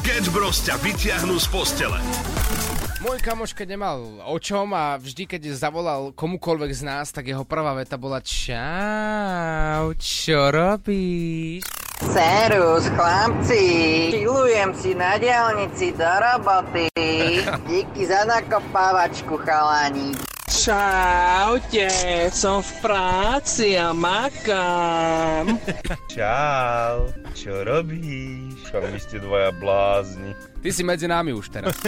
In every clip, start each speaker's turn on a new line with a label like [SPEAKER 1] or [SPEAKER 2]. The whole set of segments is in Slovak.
[SPEAKER 1] Sketch Bros ťa vyťahnú z postele.
[SPEAKER 2] Môj kamoš, keď nemal o čom a vždy, keď zavolal komukoľvek z nás, tak jeho prvá veta bola Čau, čo robíš?
[SPEAKER 3] Serus, chlapci, čilujem si na diálnici do roboty. Díky za nakopávačku, chalani.
[SPEAKER 4] Čaute, som v práci a makám.
[SPEAKER 5] Čau, čo robíš? A vy ste dvaja blázni.
[SPEAKER 2] Ty si medzi nami už teraz.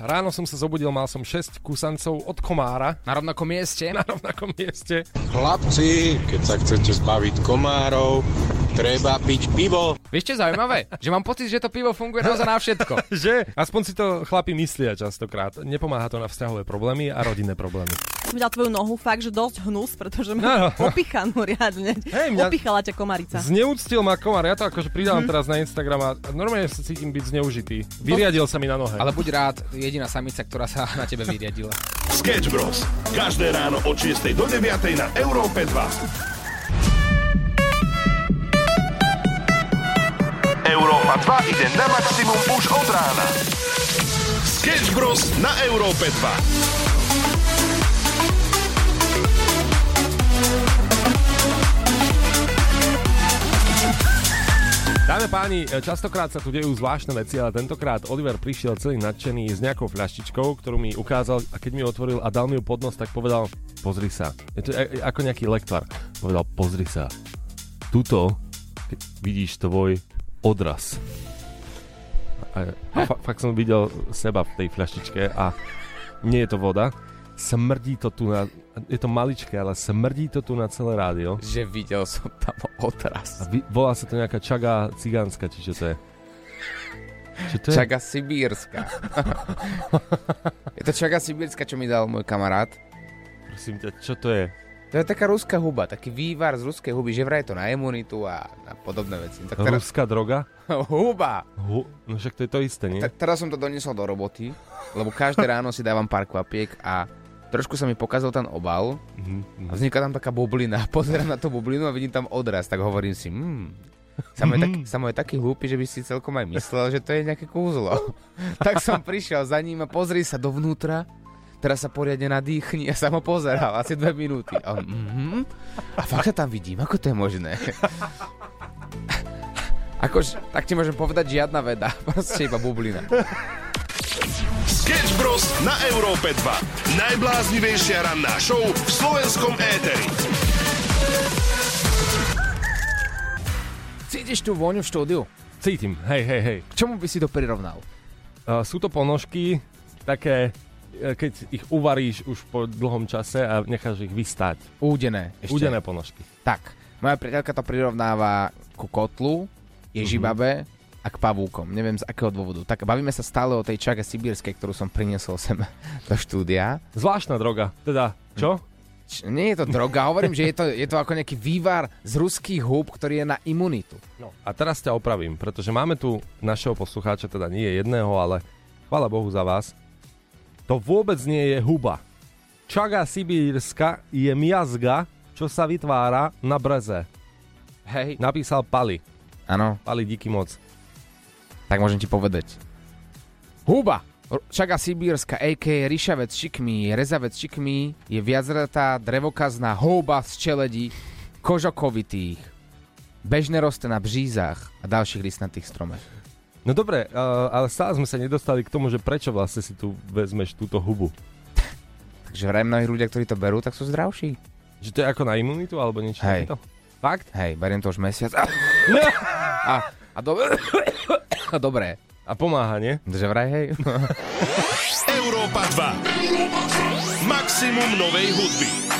[SPEAKER 6] Ráno som sa zobudil, mal som 6 kusancov od komára
[SPEAKER 2] Na rovnakom mieste.
[SPEAKER 6] na rovnakom mieste.
[SPEAKER 7] Chlapci, keď sa chcete zbaviť komárov, treba piť pivo.
[SPEAKER 2] Vieš čo je zaujímavé? Že mám pocit, že to pivo funguje naozaj na všetko.
[SPEAKER 6] Že? Aspoň si to chlapi myslia častokrát. Nepomáha to na vzťahové problémy a rodinné problémy.
[SPEAKER 8] Som videla tvoju nohu fakt, že dosť hnus, pretože
[SPEAKER 6] No.
[SPEAKER 8] ma opichanú riadne.
[SPEAKER 6] Hej, mňa-
[SPEAKER 8] Opichala ťa komarica.
[SPEAKER 6] Zneúctil ma komár, ja to akože pridávam teraz na Instagram a normálne sa cítim byť zneužitý. Vyriadil sa mi na nohe.
[SPEAKER 2] Ale buď rád, jediná samica, ktorá sa na tebe vyriadila.
[SPEAKER 1] Sketch Bros. Každé ráno od 6 do 9 na Európe 2. Európa 2 ide na maximum už od rána. Sketch Bros. na Európe 2.
[SPEAKER 6] Dáme páni, častokrát sa tu dejú zvláštne veci, ale tentokrát Oliver prišiel celý nadšený s nejakou fľaštičkou, ktorú mi ukázal a keď mi ju otvoril a dal mi ju pod nos, tak povedal, pozri sa. Je to a- ako nejaký lektor. Povedal, pozri sa. Tuto keď vidíš tvoj odraz. A, a fa- fakt som videl seba v tej fľaštičke a nie je to voda. Smrdí to tu na... Je to maličké, ale smrdí to tu na celé rádio.
[SPEAKER 2] Že videl som tam otras.
[SPEAKER 6] A vy, volá sa to nejaká čaga cigánska, či čo to je? Čo to je?
[SPEAKER 2] Čaga Sibírska. je to čaga Sibírska, čo mi dal môj kamarát.
[SPEAKER 6] Prosím ťa, čo to je?
[SPEAKER 2] To je taká ruská huba, taký vývar z ruskej huby, že vraj to na imunitu a na podobné veci. Tak teraz...
[SPEAKER 6] Ruská droga?
[SPEAKER 2] Huba!
[SPEAKER 6] Hu, no však to je to isté, nie?
[SPEAKER 2] Tak teraz som to doniesol do roboty, lebo každé ráno si dávam pár kvapiek a trošku sa mi pokazil ten obal
[SPEAKER 6] Mhm,
[SPEAKER 2] a vzniká tam taká bublina. Pozerám na tú bublinu a vidím tam odraz, tak hovorím si, hmm, Samo je, taký, samo je taký hlúpy, že by si celkom aj myslel, že to je nejaké kúzlo. tak som prišiel za ním a pozri sa dovnútra, teraz sa poriadne nadýchni a sa ho pozeral asi dve minúty. A, on, mm-hmm. a fakt sa tam vidím, ako to je možné? Akož, tak ti môžem povedať žiadna veda, proste iba bublina.
[SPEAKER 1] Sketch Bros. na Európe 2. Najbláznivejšia ranná show v slovenskom éteri.
[SPEAKER 2] Cítiš tú vôňu v štúdiu?
[SPEAKER 6] Cítim, hej, hej, hej.
[SPEAKER 2] K čomu by si to prirovnal?
[SPEAKER 6] Uh, sú to ponožky, také, keď ich uvaríš už po dlhom čase a necháš ich vystať.
[SPEAKER 2] Údené. Ešte.
[SPEAKER 6] Údené ponožky.
[SPEAKER 2] Tak, moja priateľka to prirovnáva ku kotlu, ježibabe a k pavúkom. Neviem z akého dôvodu. Tak bavíme sa stále o tej čage sibírskej, ktorú som priniesol sem do štúdia.
[SPEAKER 6] Zvláštna droga. Teda, čo?
[SPEAKER 2] Č- Nie je to droga, hovorím, že je to, je to ako nejaký vývar z ruských húb, ktorý je na imunitu.
[SPEAKER 6] No. A teraz ťa opravím, pretože máme tu našeho poslucháča, teda nie jedného, ale chvála Bohu za vás. To vôbec nie je huba. Čaga sibírska je miazga, čo sa vytvára na breze.
[SPEAKER 2] Hej.
[SPEAKER 6] Napísal Pali.
[SPEAKER 2] Áno,
[SPEAKER 6] Pali, díky moc.
[SPEAKER 2] tak môžem ti povedať. Huba! Čaga sibírska, a.k. ryšavec čikmí, rezavec čikmí, je viacretá drevokazná houba z čeledí kožokovitých. Bežne roste na břízach a ďalších listnatých stromech.
[SPEAKER 6] No dobre, uh, ale stále sme sa nedostali k tomu, že prečo vlastne si tu vezmeš túto hubu.
[SPEAKER 2] Takže vraj mnohí ľudia, ktorí to berú, tak sú zdravší.
[SPEAKER 6] Že to je ako na imunitu alebo niečo
[SPEAKER 2] Hej.
[SPEAKER 6] takéto? Fakt?
[SPEAKER 2] Hej, beriem to už mesiac. A, a, a, do, a dobré.
[SPEAKER 6] A pomáha, nie?
[SPEAKER 2] Že vraj, hej.
[SPEAKER 1] Európa 2. Maximum novej hudby.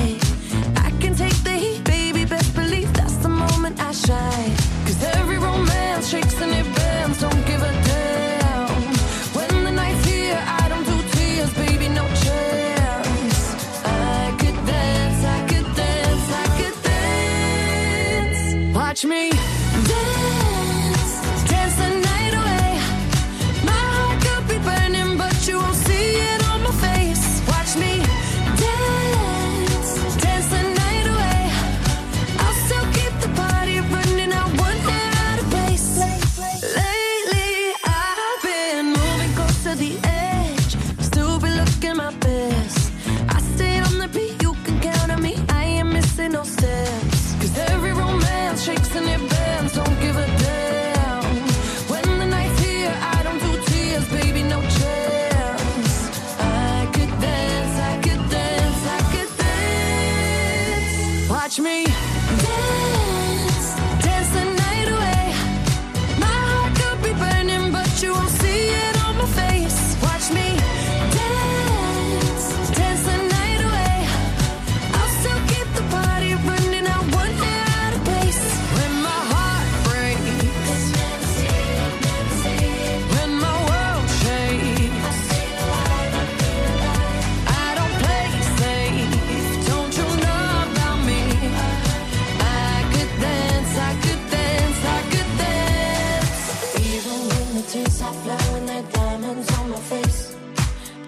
[SPEAKER 9] diamonds on my face.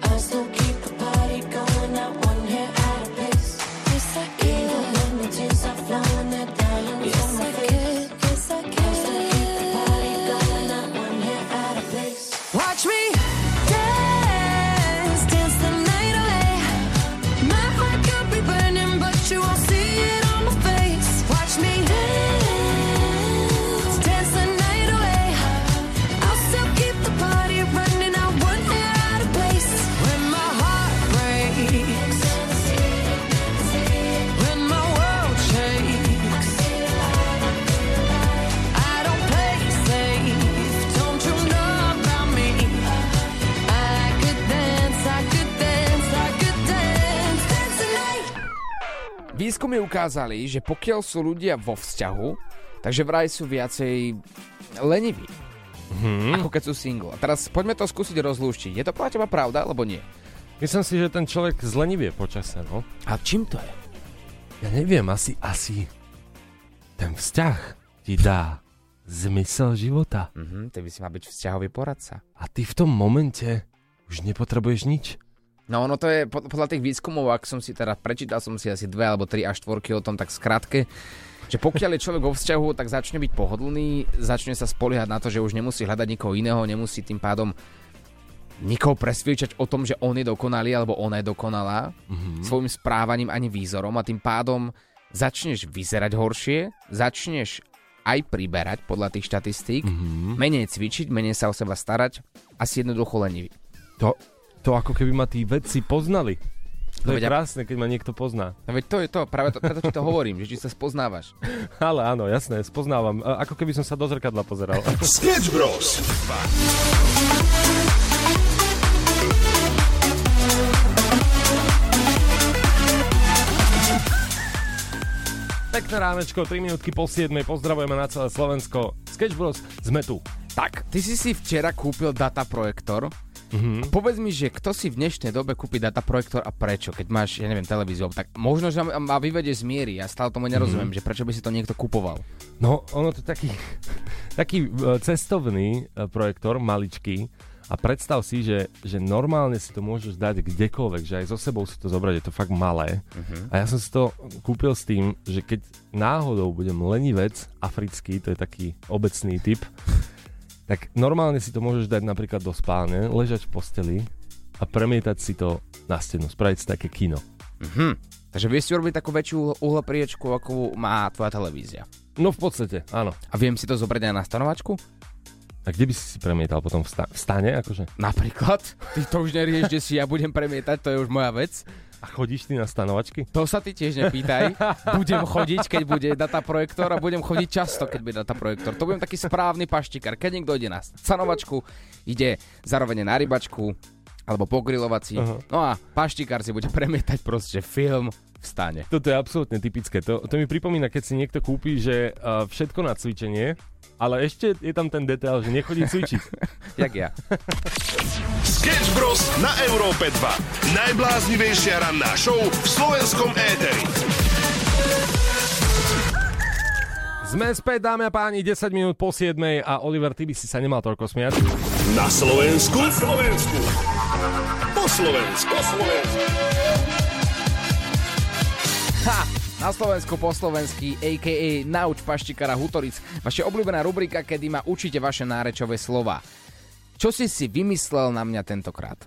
[SPEAKER 9] I still keep the party going, not one hair out
[SPEAKER 2] Výskumy ukázali, že pokiaľ sú ľudia vo vzťahu, takže vraj sú viacej leniví.
[SPEAKER 6] Hmm.
[SPEAKER 2] Ako keď sú single. A teraz poďme to skúsiť rozlúštiť. Je to podľa teba pravda, alebo nie?
[SPEAKER 6] Myslím si, že ten človek zlenivie počase, no.
[SPEAKER 2] A čím to je?
[SPEAKER 6] Ja neviem, asi, asi ten vzťah ti dá zmysel života.
[SPEAKER 2] Mhm, ty by si mal byť vzťahový poradca.
[SPEAKER 6] A ty v tom momente už nepotrebuješ nič.
[SPEAKER 2] No ono to je pod- podľa tých výskumov, ak som si teda prečítal som si asi dve alebo tri až štvorky o tom tak skrátke, že pokiaľ je človek vo vzťahu, tak začne byť pohodlný, začne sa spoliehať na to, že už nemusí hľadať nikoho iného, nemusí tým pádom nikoho presviečať o tom, že on je dokonalý alebo ona je dokonalá mm-hmm. svojim správaním ani výzorom a tým pádom začneš vyzerať horšie, začneš aj priberať podľa tých štatistík, mm-hmm. menej cvičiť, menej sa o seba starať a si jednoducho lenivý.
[SPEAKER 6] To, to ako keby ma tí vedci poznali. To
[SPEAKER 2] No
[SPEAKER 6] je krásne, keď ma niekto pozná.
[SPEAKER 2] No veď to je to, práve to, preto ti to hovorím, že či sa spoznávaš.
[SPEAKER 6] Ale áno, jasné, spoznávam. Ako keby som sa do zrkadla pozeral.
[SPEAKER 1] Sketch Bros.
[SPEAKER 6] Pekné ránečko, 3 minútky po 7. Pozdravujeme na celé Slovensko. Sketch Bros, sme tu.
[SPEAKER 2] Tak, ty si si včera kúpil dataprojektor.
[SPEAKER 6] Mhm.
[SPEAKER 2] A povedz mi, že kto si v dnešnej dobe kúpi dataprojektor a prečo? Keď máš, ja neviem, televíziu, tak možno, že ma- vyvedie z miery. Ja stále tomu nerozumiem, že prečo by si to niekto kupoval.
[SPEAKER 6] No, ono to je taký, taký e, cestovný e, projektor, maličký. A predstav si, že, že normálne si to môžeš dať kdekoľvek, že aj so sebou si to zobrať, je to fakt malé. A ja som si to kúpil s tým, že keď náhodou budem lenivec africký, to je taký obecný typ, tak normálne si to môžeš dať napríklad do spálne, ležať v posteli a premietať si to na stenu, spraviť si také kino.
[SPEAKER 2] Mhm. Takže vieš si urobiť takú väčšiu uhlopriečku, ako má tvoja televízia.
[SPEAKER 6] No v podstate, áno.
[SPEAKER 2] A viem si to zobrať aj na stanovačku?
[SPEAKER 6] A kde by si si premietal potom v, sta- v stane? Akože?
[SPEAKER 2] Napríklad? Ty to už nerieš, že si ja budem premietať, to je už moja vec.
[SPEAKER 6] A chodíš ty na stanovačky?
[SPEAKER 2] To sa ty tiež nepýtaj. Budem chodiť, keď bude dataprojektor a budem chodiť často, keď bude dataprojektor. To budem taký správny paštikár. Keď niekto ide na stanovačku, ide zároveň na rybačku, alebo pogrilovať si.
[SPEAKER 6] Aha.
[SPEAKER 2] No a paštikár si bude premietať proste film v stane.
[SPEAKER 6] Toto je absolútne typické. To, to mi pripomína, keď si niekto kúpi, že uh, všetko na cvičenie, ale ešte je tam ten detail, že nechodí cvičiť.
[SPEAKER 2] Jak ja.
[SPEAKER 1] Sketch Bros. na Európe 2. Najbláznivejšia ranná show v slovenskom éteri.
[SPEAKER 6] Sme späť, dámy a páni, 10 minút po 7 a Oliver, ty by si sa nemal toľko smiať.
[SPEAKER 1] Na Slovensku. Na Slovensku. Po Slovensku. Po Slovensku.
[SPEAKER 2] Ha! Na Slovensku po slovensky, a.k.a. Nauč Paštikara Hutoric. Vaša obľúbená rubrika, kedy ma učíte vaše nárečové slova. Čo si si vymyslel na mňa tentokrát?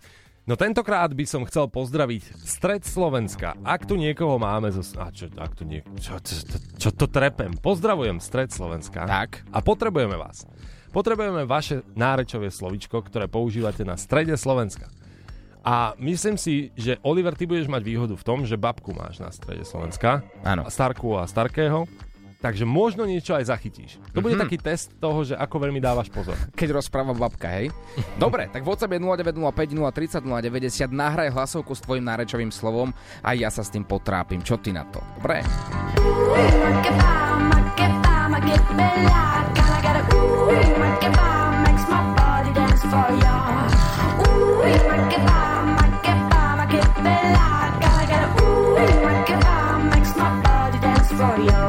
[SPEAKER 6] No tentokrát by som chcel pozdraviť Stred Slovenska. Ak tu niekoho máme zo... A čo, ak tu nie... Čo, čo, čo, čo to trepem? Pozdravujem Stred Slovenska.
[SPEAKER 2] Tak.
[SPEAKER 6] A potrebujeme vás. Potrebujeme vaše nárečové slovičko, ktoré používate na strede Slovenska. A myslím si, že Oliver, ty budeš mať výhodu v tom, že babku máš na strede Slovenska.
[SPEAKER 2] Áno.
[SPEAKER 6] A Starku a Starkého. Takže možno niečo aj zachytíš. To bude
[SPEAKER 2] Mhm.
[SPEAKER 6] taký test toho, že ako veľmi dávaš pozor.
[SPEAKER 2] Keď rozpráva babka, hej? Dobre, tak WhatsApp je 0905 030 090, nahraj hlasovku s tvojim nárečovým slovom a ja sa s tým potrápim. Čo ty na to? Dobre?
[SPEAKER 6] gotta, gotta, ooh, my God, makes my body dance for you.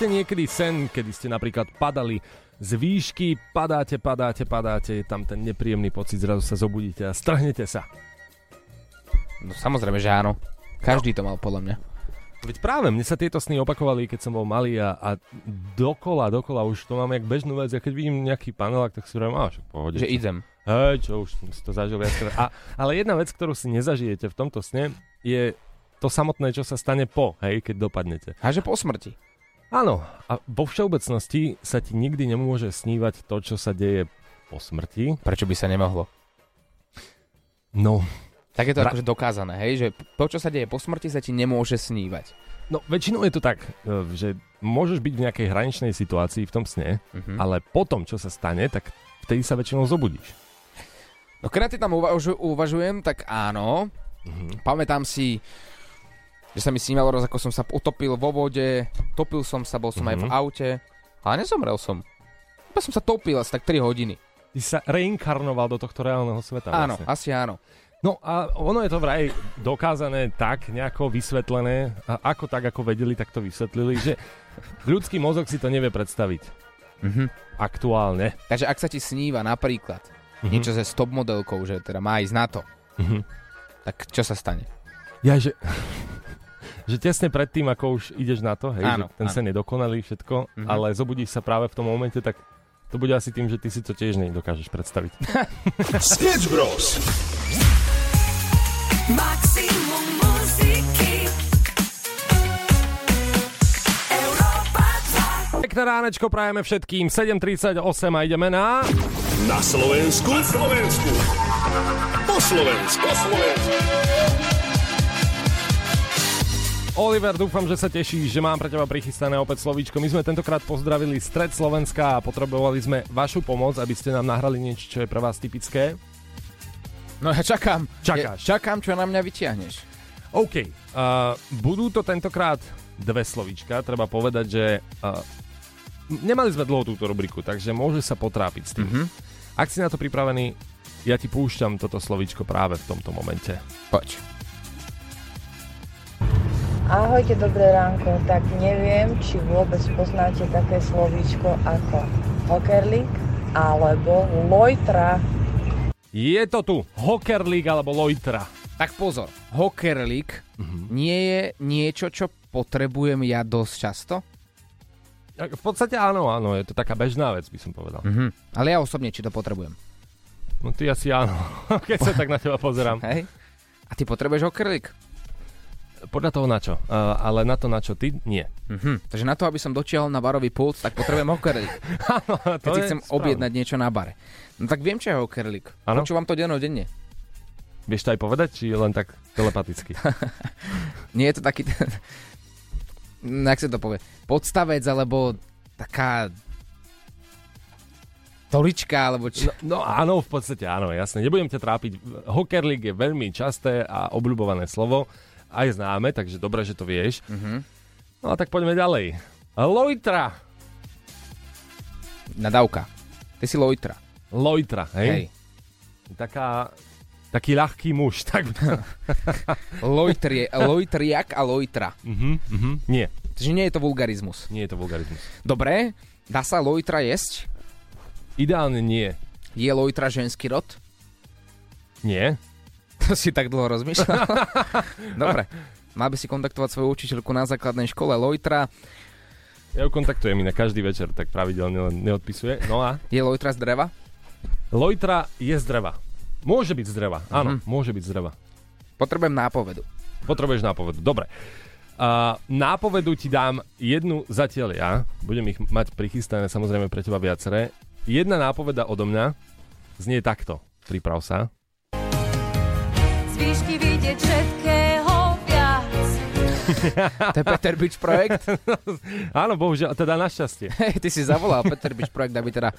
[SPEAKER 6] Ste niekedy sen, kedy ste napríklad padali z výšky, padáte, padáte, padáte, je tam ten nepríjemný pocit, zrazu sa zobudíte a strhnete sa.
[SPEAKER 2] No samozrejme, že áno. Každý to mal podľa mňa.
[SPEAKER 6] Veď práve, mne sa tieto sny opakovali, keď som bol malý a, a dokola, dokola už to mám jak bežnú vec. Ja keď vidím nejaký panelák, tak si hovorím, a však pohode.
[SPEAKER 2] Že idem.
[SPEAKER 6] Hej, čo už si to zažil viackrát. A, ale jedna vec, ktorú si nezažijete v tomto sne, je to samotné, čo sa stane po, hej, keď dopadnete.
[SPEAKER 2] A že po smrti.
[SPEAKER 6] Áno, a vo všeobecnosti sa ti nikdy nemôže snívať to, čo sa deje po smrti.
[SPEAKER 2] Prečo by sa nemohlo?
[SPEAKER 6] No,
[SPEAKER 2] Tak je to
[SPEAKER 6] Ra-
[SPEAKER 2] akože dokázané, hej? Že to, čo sa deje po smrti, sa ti nemôže snívať.
[SPEAKER 6] no väčšinou je to tak, e, že môžeš byť v nejakej hraničnej situácii v tom sne,
[SPEAKER 2] Mhm.
[SPEAKER 6] ale potom, čo sa stane, tak vtedy sa väčšinou zobudíš.
[SPEAKER 2] No keď na tam uvažu, uvažujem, tak áno.
[SPEAKER 6] Mhm.
[SPEAKER 2] Pamätám si, že sa mi snívalo raz, ako som sa utopil vo vode, topil som sa, bol som aj v
[SPEAKER 6] Mhm.
[SPEAKER 2] aute, ale nezomrel som. Iba som sa topil asi tak 3 hodiny.
[SPEAKER 6] Ty sa reinkarnoval do tohto reálneho sveta.
[SPEAKER 2] Áno,
[SPEAKER 6] vlastne.
[SPEAKER 2] asi áno.
[SPEAKER 6] No a ono je to vraj dokázané tak, nejako vysvetlené, a ako tak, ako vedeli, tak to vysvetlili, že ľudský mozog si to nevie predstaviť
[SPEAKER 2] Mhm.
[SPEAKER 6] aktuálne.
[SPEAKER 2] Takže ak sa ti sníva napríklad
[SPEAKER 6] Mhm.
[SPEAKER 2] niečo ze stop modelkou, že teda má ísť na to,
[SPEAKER 6] Mhm.
[SPEAKER 2] tak čo sa stane?
[SPEAKER 6] Ja, že, že tesne pred tým, ako už ideš na to, hej,
[SPEAKER 2] Áno,
[SPEAKER 6] že ten
[SPEAKER 2] áno.
[SPEAKER 6] sen je dokonalý, všetko,
[SPEAKER 2] Mhm.
[SPEAKER 6] ale zobudíš sa práve v tom momente, tak to bude asi tým, že ty si to tiež nedokážeš predstaviť.
[SPEAKER 1] Sketch Bros.
[SPEAKER 9] Maximum muziky Európa 2
[SPEAKER 6] Pekné ránečko prajeme všetkým, 7.38 a ideme na...
[SPEAKER 1] Na Slovensku. Na Slovensku. Po Slovensku. Po Slovensku.
[SPEAKER 6] Oliver, dúfam, že sa tešíš, že mám pre teba prichystané opäť slovíčko. My sme tentokrát pozdravili stred Slovenska a potrebovali sme vašu pomoc, aby ste nám nahrali niečo, čo je pre vás typické.
[SPEAKER 2] No ja čakám.
[SPEAKER 6] Čakáš.
[SPEAKER 2] Ja čakám, čo na mňa vyťahneš.
[SPEAKER 6] OK, uh, budú to tentokrát dve slovíčka. Treba povedať, že uh, nemali sme dlho túto rubriku, takže môže sa potrápiť s tým.
[SPEAKER 2] Mhm.
[SPEAKER 6] Ak si na to pripravený, ja ti púšťam toto slovíčko práve v tomto momente.
[SPEAKER 2] Poď.
[SPEAKER 10] Ahojte, dobré ránko. Tak neviem, či vôbec poznáte také slovíčko ako hokerlik alebo lojtra.
[SPEAKER 6] Je to tu Hokerlík alebo Lojtra.
[SPEAKER 2] Tak pozor, hokerlik
[SPEAKER 6] Mhm.
[SPEAKER 2] nie je niečo, čo potrebujem ja dosť často?
[SPEAKER 6] V podstate áno, áno, je to taká bežná vec, by som povedal.
[SPEAKER 2] Mhm. Ale ja osobne, či to potrebujem.
[SPEAKER 6] No ty asi áno, keď sa tak na teba pozerám.
[SPEAKER 2] Hej? A ty potrebuješ hokerlik?
[SPEAKER 6] Podľa toho na čo, uh, ale na to na čo ty, nie.
[SPEAKER 2] Mhm. Takže na to, aby som dotiahol na barový pult, tak potrebujem hokerlik. Keď
[SPEAKER 6] To
[SPEAKER 2] si
[SPEAKER 6] je
[SPEAKER 2] chcem
[SPEAKER 6] správne.
[SPEAKER 2] objednať niečo na bare. No tak viem, čo je hokerlik.
[SPEAKER 6] Áno.
[SPEAKER 2] Počúvam to denne.
[SPEAKER 6] Vieš to aj povedať, či len tak telepaticky?
[SPEAKER 2] Nie je to taký... Jak sa to povie? Podstavec, alebo taká... Tolička, alebo čo?
[SPEAKER 6] No, no áno, v podstate áno, jasne. Nebudem ťa trápiť. Hokerlik je veľmi časté a obľúbované slovo. Aj známe, takže dobre, že to vieš.
[SPEAKER 2] Mhm.
[SPEAKER 6] No a tak poďme ďalej. Lojtra.
[SPEAKER 2] Nadávka. Ty si Lojtra.
[SPEAKER 6] Lojtra, hej?
[SPEAKER 2] Hej.
[SPEAKER 6] Taká, taký ľahký muž. Tak...
[SPEAKER 2] Lojtrie, lojtriak a Lojtra.
[SPEAKER 6] mhm, mhm. Nie,
[SPEAKER 2] Takže nie je to vulgarizmus.
[SPEAKER 6] nie je to vulgarizmus.
[SPEAKER 2] Dobre, dá sa Lojtra jesť?
[SPEAKER 6] Ideálne nie.
[SPEAKER 2] Je Lojtra ženský rod?
[SPEAKER 6] Nie.
[SPEAKER 2] To si tak dlho rozmýšľal? Dobre. Mal by si kontaktovať svoju učiteľku na základnej škole Lojtra.
[SPEAKER 6] Ja ju kontaktujem inak každý večer, tak pravidelne len neodpisuje. No a?
[SPEAKER 2] Je Lojtra z dreva?
[SPEAKER 6] Lojtra je z dreva. Môže byť z dreva, áno,
[SPEAKER 2] Mhm.
[SPEAKER 6] môže byť z dreva.
[SPEAKER 2] Potrebujem nápovedu.
[SPEAKER 6] Potrebuješ nápovedu, dobre. A nápovedu ti dám jednu zatiaľ ja, budem ich mať prichystané samozrejme pre teba viaceré. Jedna nápoveda odo mňa znie takto. Priprav sa.
[SPEAKER 2] To je Peter Beach projekt?
[SPEAKER 6] Áno, bohužiaľ, teda našťastie.
[SPEAKER 2] Ty si zavolal Peter Beach projekt, aby teda...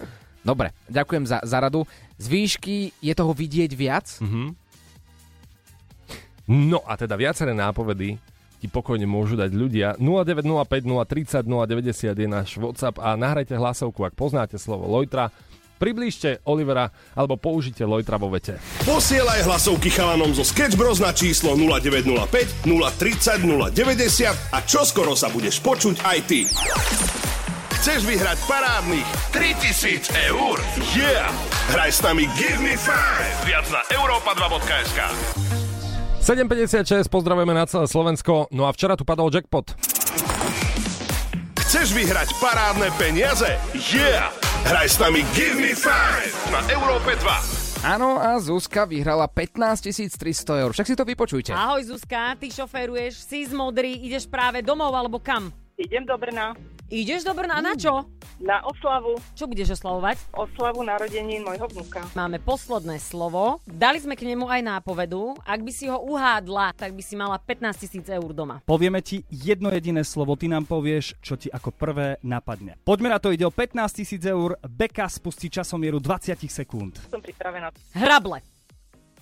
[SPEAKER 2] Dobre, ďakujem za, za radu. Z výšky je toho vidieť viac?
[SPEAKER 6] Mhm. No a teda viaceré nápovedy ti pokojne môžu dať ľudia. 0905 030 090 je náš WhatsApp a nahrajte hlasovku, ak poznáte slovo Lojtra. Priblížte Olivera alebo použite Lojtra vo vete.
[SPEAKER 1] Posielaj hlasovky chalanom zo Sketch Bros na číslo 0905 030 090 a čoskoro sa budeš počuť aj ty. Chceš vyhrať parádnych 3000 eur? Yeah! Hraj s nami Give Me 5! Viac na europa2.sk
[SPEAKER 6] 7.56, pozdravujeme na celé Slovensko. No a včera tu padol jackpot.
[SPEAKER 1] Chceš vyhrať parádne peniaze? Yeah! Hraj s nami Give Me 5 na Európe 2.
[SPEAKER 2] Áno, a Zuzka vyhrala 15 300 eur. Však si to vypočujte.
[SPEAKER 11] Ahoj Zuzka, ty šoféruješ, si z Modry, ideš práve domov alebo kam?
[SPEAKER 12] Idem do Brna.
[SPEAKER 11] Ideš do Brna na čo?
[SPEAKER 12] Na oslavu.
[SPEAKER 11] Čo budeš oslavovať?
[SPEAKER 12] Oslavu narodení môjho vnuka.
[SPEAKER 11] Máme posledné slovo. Dali sme k nemu aj nápovedu. Ak by si ho uhádla, tak by si mala 15 tisíc eur doma.
[SPEAKER 13] Povieme ti jedno jediné slovo, ty nám povieš, čo ti ako prvé napadne. Poďme na to, ide o 15 tisíc eur, Beka spustí časomieru 20 sekúnd.
[SPEAKER 12] Som pripravená.
[SPEAKER 11] Hrable.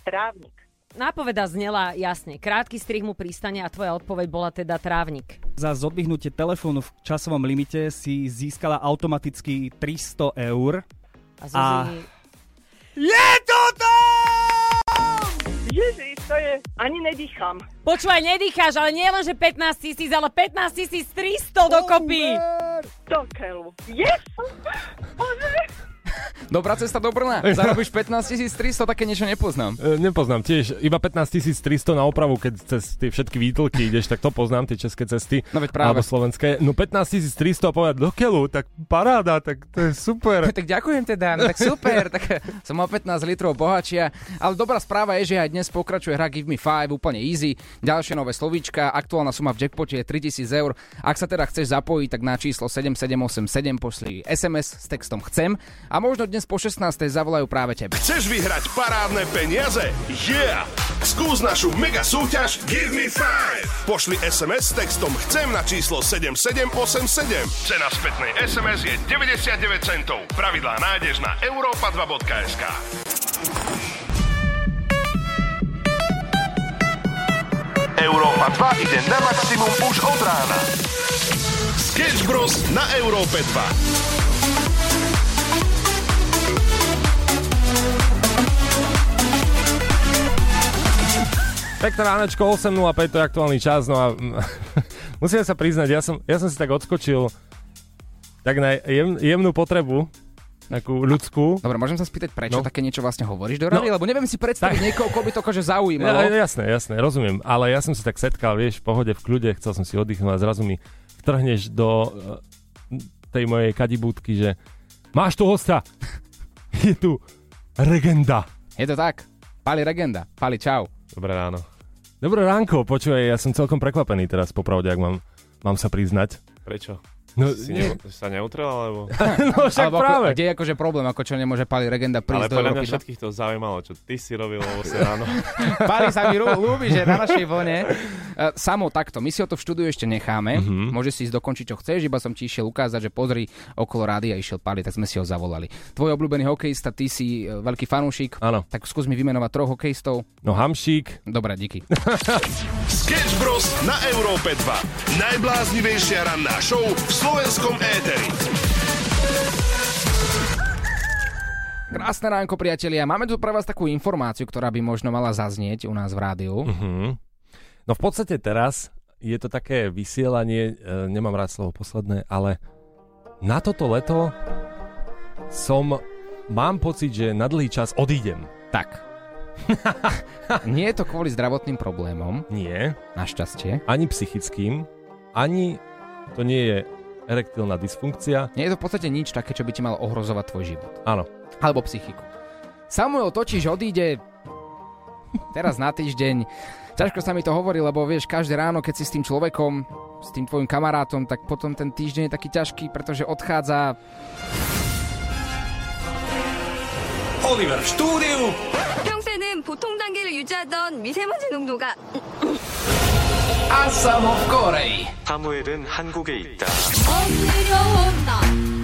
[SPEAKER 12] Trávnik.
[SPEAKER 11] Nápoveda znela jasne. Krátky strih mu pristane a tvoja odpoveď bola teda trávnik.
[SPEAKER 13] Za zodvihnutie telefónu v časovom limite si získala automaticky 300 eur.
[SPEAKER 11] A Zuzi...
[SPEAKER 13] Je to tam!
[SPEAKER 12] Ježiš, to je... Ani nedýcham.
[SPEAKER 11] Počúvaj, nedýcháš, ale nie len, že 15 tisíc, ale 15 tisíc 300 dokopy.
[SPEAKER 12] Do keľu. Yes! Bože!
[SPEAKER 2] Dobrá cesta do Brna. Zarobíš 15 300, také niečo nepoznám.
[SPEAKER 6] E, nepoznám tiež, iba 15 300 na opravu, keď cez tie všetky výtlky ideš, tak to poznám, tie české cesty.
[SPEAKER 2] No veď práve.
[SPEAKER 6] Alebo slovenské. No 15 300 a povedať do keľu, tak paráda, tak to je super.
[SPEAKER 2] tak ďakujem teda, no tak super, tak som mal 15 litrov bohačia. Ale dobrá správa je, že aj dnes pokračuje hra Give Me 5, úplne easy. Ďalšie nové slovíčka, aktuálna suma v jackpote je 3000 eur. Ak sa teda chceš zapojiť, tak na číslo 7787 pošli SMS s textom chcem a možno dnes po 16. zavolajú práve tebe.
[SPEAKER 1] Chceš vyhrať parádne peniaze? Yeah! Skús našu mega súťaž Give Me 5! Pošli SMS s textom chcem na číslo 7787. Cena spätnej SMS je 99 centov. Pravidlá nájdeš na europa2.sk. Európa 2 ide na maximum už od rána. Sketch Bros. na Európe 2.
[SPEAKER 6] Pekné ránečko, 8.05, to je aktuálny čas, no a musím sa priznať, ja som, ja som si tak odskočil tak na jem, jemnú potrebu, takú ľudskú.
[SPEAKER 2] Dobre, môžem sa spýtať, prečo
[SPEAKER 6] No.
[SPEAKER 2] také niečo vlastne hovoríš do rady?
[SPEAKER 6] No.
[SPEAKER 2] Lebo neviem si predstaviť
[SPEAKER 6] Tak.
[SPEAKER 2] niekoho, koho by to akože zaujímalo.
[SPEAKER 6] Ja, jasné, jasné, rozumiem, ale ja som si tak setkal, vieš, v pohode, v kľude, chcel som si oddychnúť a zrazu mi vtrhneš do eh, tej mojej kadibúdky, že máš tu hosta, je tu legenda.
[SPEAKER 2] Je to tak. Pali Regenda. Pali, čau.
[SPEAKER 6] Dobré ráno. Dobré ránko, počúvaj, ja som celkom prekvapený teraz, popravde, ak mám, mám sa priznať.
[SPEAKER 5] Prečo?
[SPEAKER 6] No,
[SPEAKER 5] si
[SPEAKER 6] nie.
[SPEAKER 5] ne, sa neutrel, alebo...
[SPEAKER 6] no však
[SPEAKER 2] Alebo
[SPEAKER 6] práve.
[SPEAKER 2] Ako, kde je akože problém, ako čo nemôže Pali Regenda
[SPEAKER 5] Ale
[SPEAKER 2] prísť do
[SPEAKER 5] podľa mňa
[SPEAKER 2] Európy?
[SPEAKER 5] všetkých to zaujímalo, čo ty si robil o 8 ráno.
[SPEAKER 2] Pali sa mi ľúbi, že na našej vlne. Uh, samo takto, my si ho to v štúdiu ešte necháme.
[SPEAKER 6] Mhm.
[SPEAKER 2] Môžeš si ísť dokončiť, čo chceš, iba som ti išiel ukázať, že pozri, okolo rádia išiel Pali, tak sme si ho zavolali. Tvoj obľúbený hokejista, ty si e, veľký fanúšik.
[SPEAKER 6] Áno.
[SPEAKER 2] Tak skús mi vymenovať troch hokejistov.
[SPEAKER 6] No Hamšík.
[SPEAKER 2] Dobre, díky.
[SPEAKER 1] Sketch Bros. na Európe 2. Najbláznivejšia ranná show v slovenskom éteri.
[SPEAKER 2] Krásne ránko, priatelia. Máme tu pre vás takú informáciu, ktorá by možno mala zaznieť u nás v rádiu.
[SPEAKER 6] Mhm. No v podstate teraz je to také vysielanie, e, nemám rád slovo posledné, ale na toto leto som, mám pocit, že na dlhý čas odídem.
[SPEAKER 2] Tak. Nie je to kvôli zdravotným problémom.
[SPEAKER 6] Nie.
[SPEAKER 2] Našťastie.
[SPEAKER 6] Ani psychickým, ani to nie je erektilná dysfunkcia.
[SPEAKER 2] Nie je to v podstate nič také, čo by ti malo ohrozovať tvoj život.
[SPEAKER 6] Áno.
[SPEAKER 2] Alebo psychiku. Samuel totiž odíde teraz na týždeň. Ťažko sa mi to hovorí, lebo vieš, každé ráno, keď si s tým človekom, s tým tvojim kamarátom, tak potom ten týždeň je taký ťažký, pretože odchádza...
[SPEAKER 14] Oliver v štúdiu.
[SPEAKER 15] 평소에는 보통 단계를 유지하던 미세먼지 농도가
[SPEAKER 14] A samo v Koreji. 사무엘은 한국에 있다.
[SPEAKER 15] 내려온다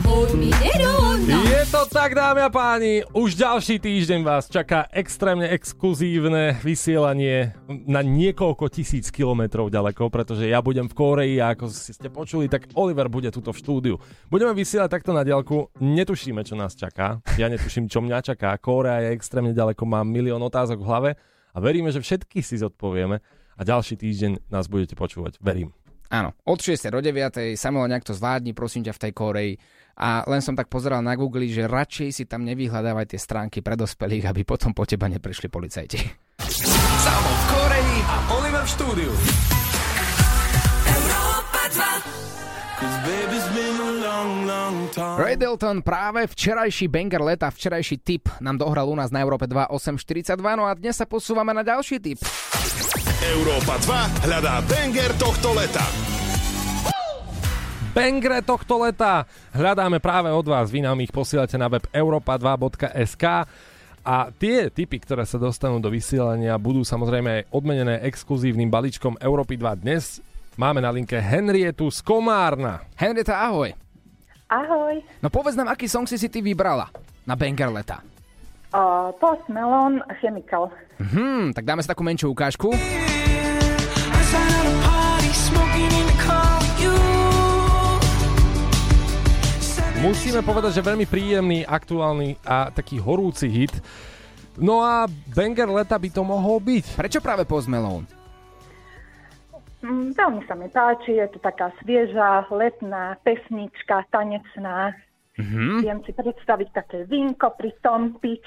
[SPEAKER 15] 봄이 내려온다
[SPEAKER 6] Je to tak, dámy a páni, už ďalší týždeň vás čaká extrémne exkluzívne vysielanie na niekoľko tisíc kilometrov ďaleko, pretože ja budem v Koreji a ako si ste počuli, tak Oliver bude tuto v štúdiu. Budeme vysielať takto na diaľku, netušíme, čo nás čaká. Ja netuším, čo mňa čaká. Korea je extrémne ďaleko, mám milión otázok v hlave a veríme, že všetky si zodpovieme a ďalší týždeň nás budete počúvať. Verím.
[SPEAKER 2] Áno, od 6. do 9. Samuel nejak to zvládni, prosím ťa, v tej Koreji. A len som tak pozeral na Google, že radšej si tam nevyhľadávaj tie stránky pre dospelých, aby potom po teba neprišli policajti.
[SPEAKER 14] Samo v Koreji a Oliver v štúdiu.
[SPEAKER 2] Ray Dalton práve včerajší banger leta, včerajší tip nám dohral u nás na Európe 2 842, no a dnes sa posúvame na ďalší tip.
[SPEAKER 1] Európa 2 hľadá banger tohto leta.
[SPEAKER 6] Bengre tohto leta hľadáme práve od vás. Vy nám ich posielate na web europa2.sk a tie typy, ktoré sa dostanú do vysielania, budú samozrejme aj odmenené exkluzívnym balíčkom Európy 2 dnes. Máme na linke Henrietu z Komárna.
[SPEAKER 2] Henrieta, ahoj.
[SPEAKER 16] Ahoj.
[SPEAKER 2] No povedz nám, aký song si si ty vybrala na banger leta.
[SPEAKER 16] Uh, Post Melon Chemical.
[SPEAKER 2] Mhm, tak dáme si takú menšiu ukážku.
[SPEAKER 6] Musíme povedať, že veľmi príjemný, aktuálny a taký horúci hit. No a banger leta by to mohol byť.
[SPEAKER 2] Prečo práve Post Malone?
[SPEAKER 16] Mm, veľmi sa mi páči, je to taká svieža, letná pesnička, tanecná.
[SPEAKER 2] Mhm.
[SPEAKER 16] Viem si predstaviť také vínko pri tom pič.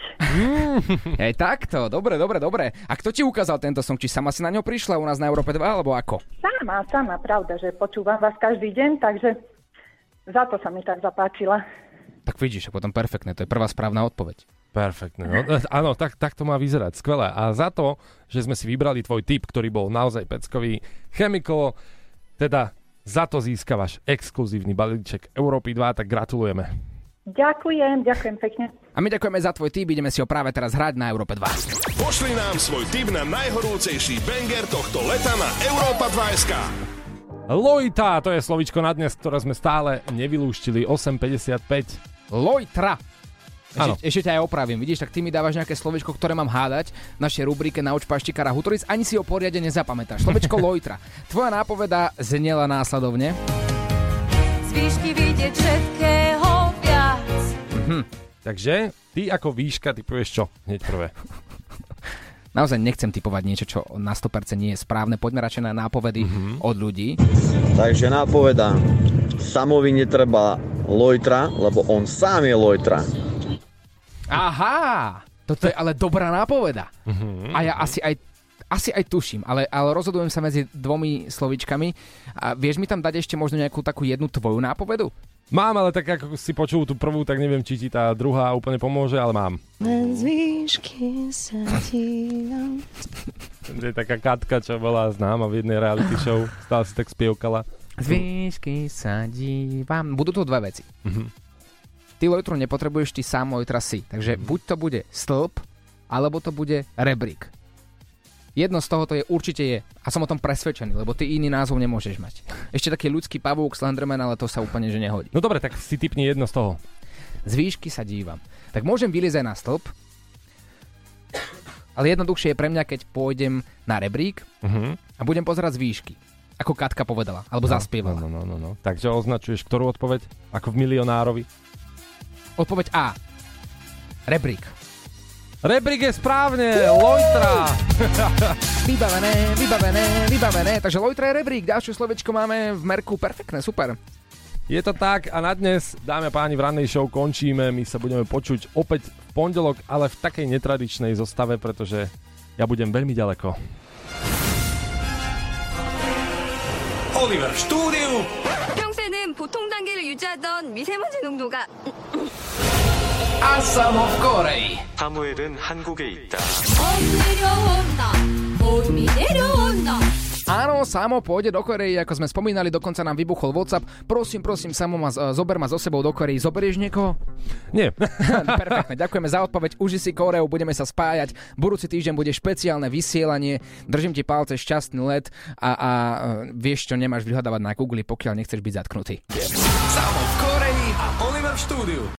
[SPEAKER 2] Hej, takto, dobre, dobre, dobre. A kto ti ukázal tento song? Či sama si na ňo prišla u nás na Európe 2, alebo ako?
[SPEAKER 16] Sama, sama, pravda, že počúvam vás každý deň, takže za to sa mi tak zapáčila.
[SPEAKER 2] Tak vidíš, a potom perfektné, to je prvá správna odpoveď.
[SPEAKER 6] Perfektné. No, e, áno, tak, tak to má vyzerať. Skvelé. A za to, že sme si vybrali tvoj tip, ktorý bol naozaj peckový, Chemical, teda za to získavaš exkluzívny balíček Európy 2, tak gratulujeme.
[SPEAKER 16] Ďakujem, ďakujem pekne.
[SPEAKER 2] A my ďakujeme za tvoj tip, ideme si ho práve teraz hrať na Európe 2.
[SPEAKER 1] Pošli nám svoj tip na najhorúcejší banger tohto leta na Európa 2.sk.
[SPEAKER 6] Lojta, to je slovičko na dnes, ktoré sme stále nevylúštili. 8.55.
[SPEAKER 2] Lojtra. Ešte, ešte ťa aj opravím. Vidíš, tak ty mi dávaš nejaké slovičko, ktoré mám hádať v našej rubrike Nauč paštikara Hutoric, ani si ho poriadne nezapamätáš. Slovičko Lojtra. Tvoja nápoveda znela následovne.
[SPEAKER 15] Z výšky vidieť všetkého viac.
[SPEAKER 6] Mhm. Takže ty ako výška, ty povieš čo? Hneď prvé.
[SPEAKER 2] Naozaj nechcem typovať niečo, čo na 100% nie je správne. Poďme radšej na nápovedy od ľudí.
[SPEAKER 17] Takže nápoveda. Samovi netreba Lojtra, lebo on sám je Lojtra.
[SPEAKER 2] Aha! Toto je ale dobrá nápoveda. A ja asi aj asi aj tuším, ale, ale rozhodujem sa medzi dvomi slovičkami. A vieš mi tam dať ešte možno nejakú takú jednu tvoju nápovedu?
[SPEAKER 6] Mám, ale tak ako si počul tú prvú, tak neviem, či ti tá druhá úplne pomôže, ale mám.
[SPEAKER 9] Len z výšky sa dívam.
[SPEAKER 6] To je taká Katka, čo bola známa v jednej reality show, stále si tak spievkala.
[SPEAKER 2] Z výšky sa dívam. Budú to dve veci.
[SPEAKER 6] Mhm.
[SPEAKER 2] Ty lojtru nepotrebuješ, ty sám lojtra si. Takže buď to bude stĺp, alebo to bude rebrík. Jedno z tohoto je určite je. A som o tom presvedčený, lebo ty iný názov nemôžeš mať. Ešte taký ľudský pavúk, Slenderman, ale to sa úplne že nehodí.
[SPEAKER 6] No dobre, tak si typni jedno z toho.
[SPEAKER 2] Z výšky sa dívam. Tak môžem vylízať na stĺp, ale jednoduchšie je pre mňa, keď pôjdem na rebrík
[SPEAKER 6] Mhm.
[SPEAKER 2] a budem pozerať z výšky. Ako Katka povedala, alebo zaspievala.
[SPEAKER 6] No, no, no, no. Takže označuješ ktorú odpoveď? Ako v milionárovi?
[SPEAKER 2] Odpoveď A. Rebrík.
[SPEAKER 6] Rebrík je správne, Lojtra.
[SPEAKER 2] Vybavené, vybavené, vybavené. Takže Lojtra je rebrík. Ďalšie slovečko máme v merku. Perfektné, super.
[SPEAKER 6] Je to tak a na dnes, dáme a páni, v rannej show končíme. My sa budeme počuť opäť v pondelok, ale v takej netradičnej zostave, pretože ja budem veľmi ďaleko.
[SPEAKER 14] Oliver v štúdiu.
[SPEAKER 15] 보통 단계를 유지하던 미세먼지 농도가
[SPEAKER 14] v Koreji.
[SPEAKER 7] 사무엘은 한국에 있다.
[SPEAKER 9] 내려온다 봄이 내려온다
[SPEAKER 2] Áno, Samo pôjde do Korei, ako sme spomínali, dokonca nám vybuchol WhatsApp. Prosím, prosím, Samo, ma, z- zober ma so sebou do Korei. Zoberieš niekoho?
[SPEAKER 6] Nie.
[SPEAKER 2] Perfektne, ďakujeme za odpoveď. Uži si Koreu, budeme sa spájať. Budúci týždeň bude špeciálne vysielanie. Držím ti palce, šťastný let a, a e, vieš čo, nemáš vyhľadávať na Google, pokiaľ nechceš byť zatknutý.
[SPEAKER 14] Samo v Koreji a Oliver v štúdiu.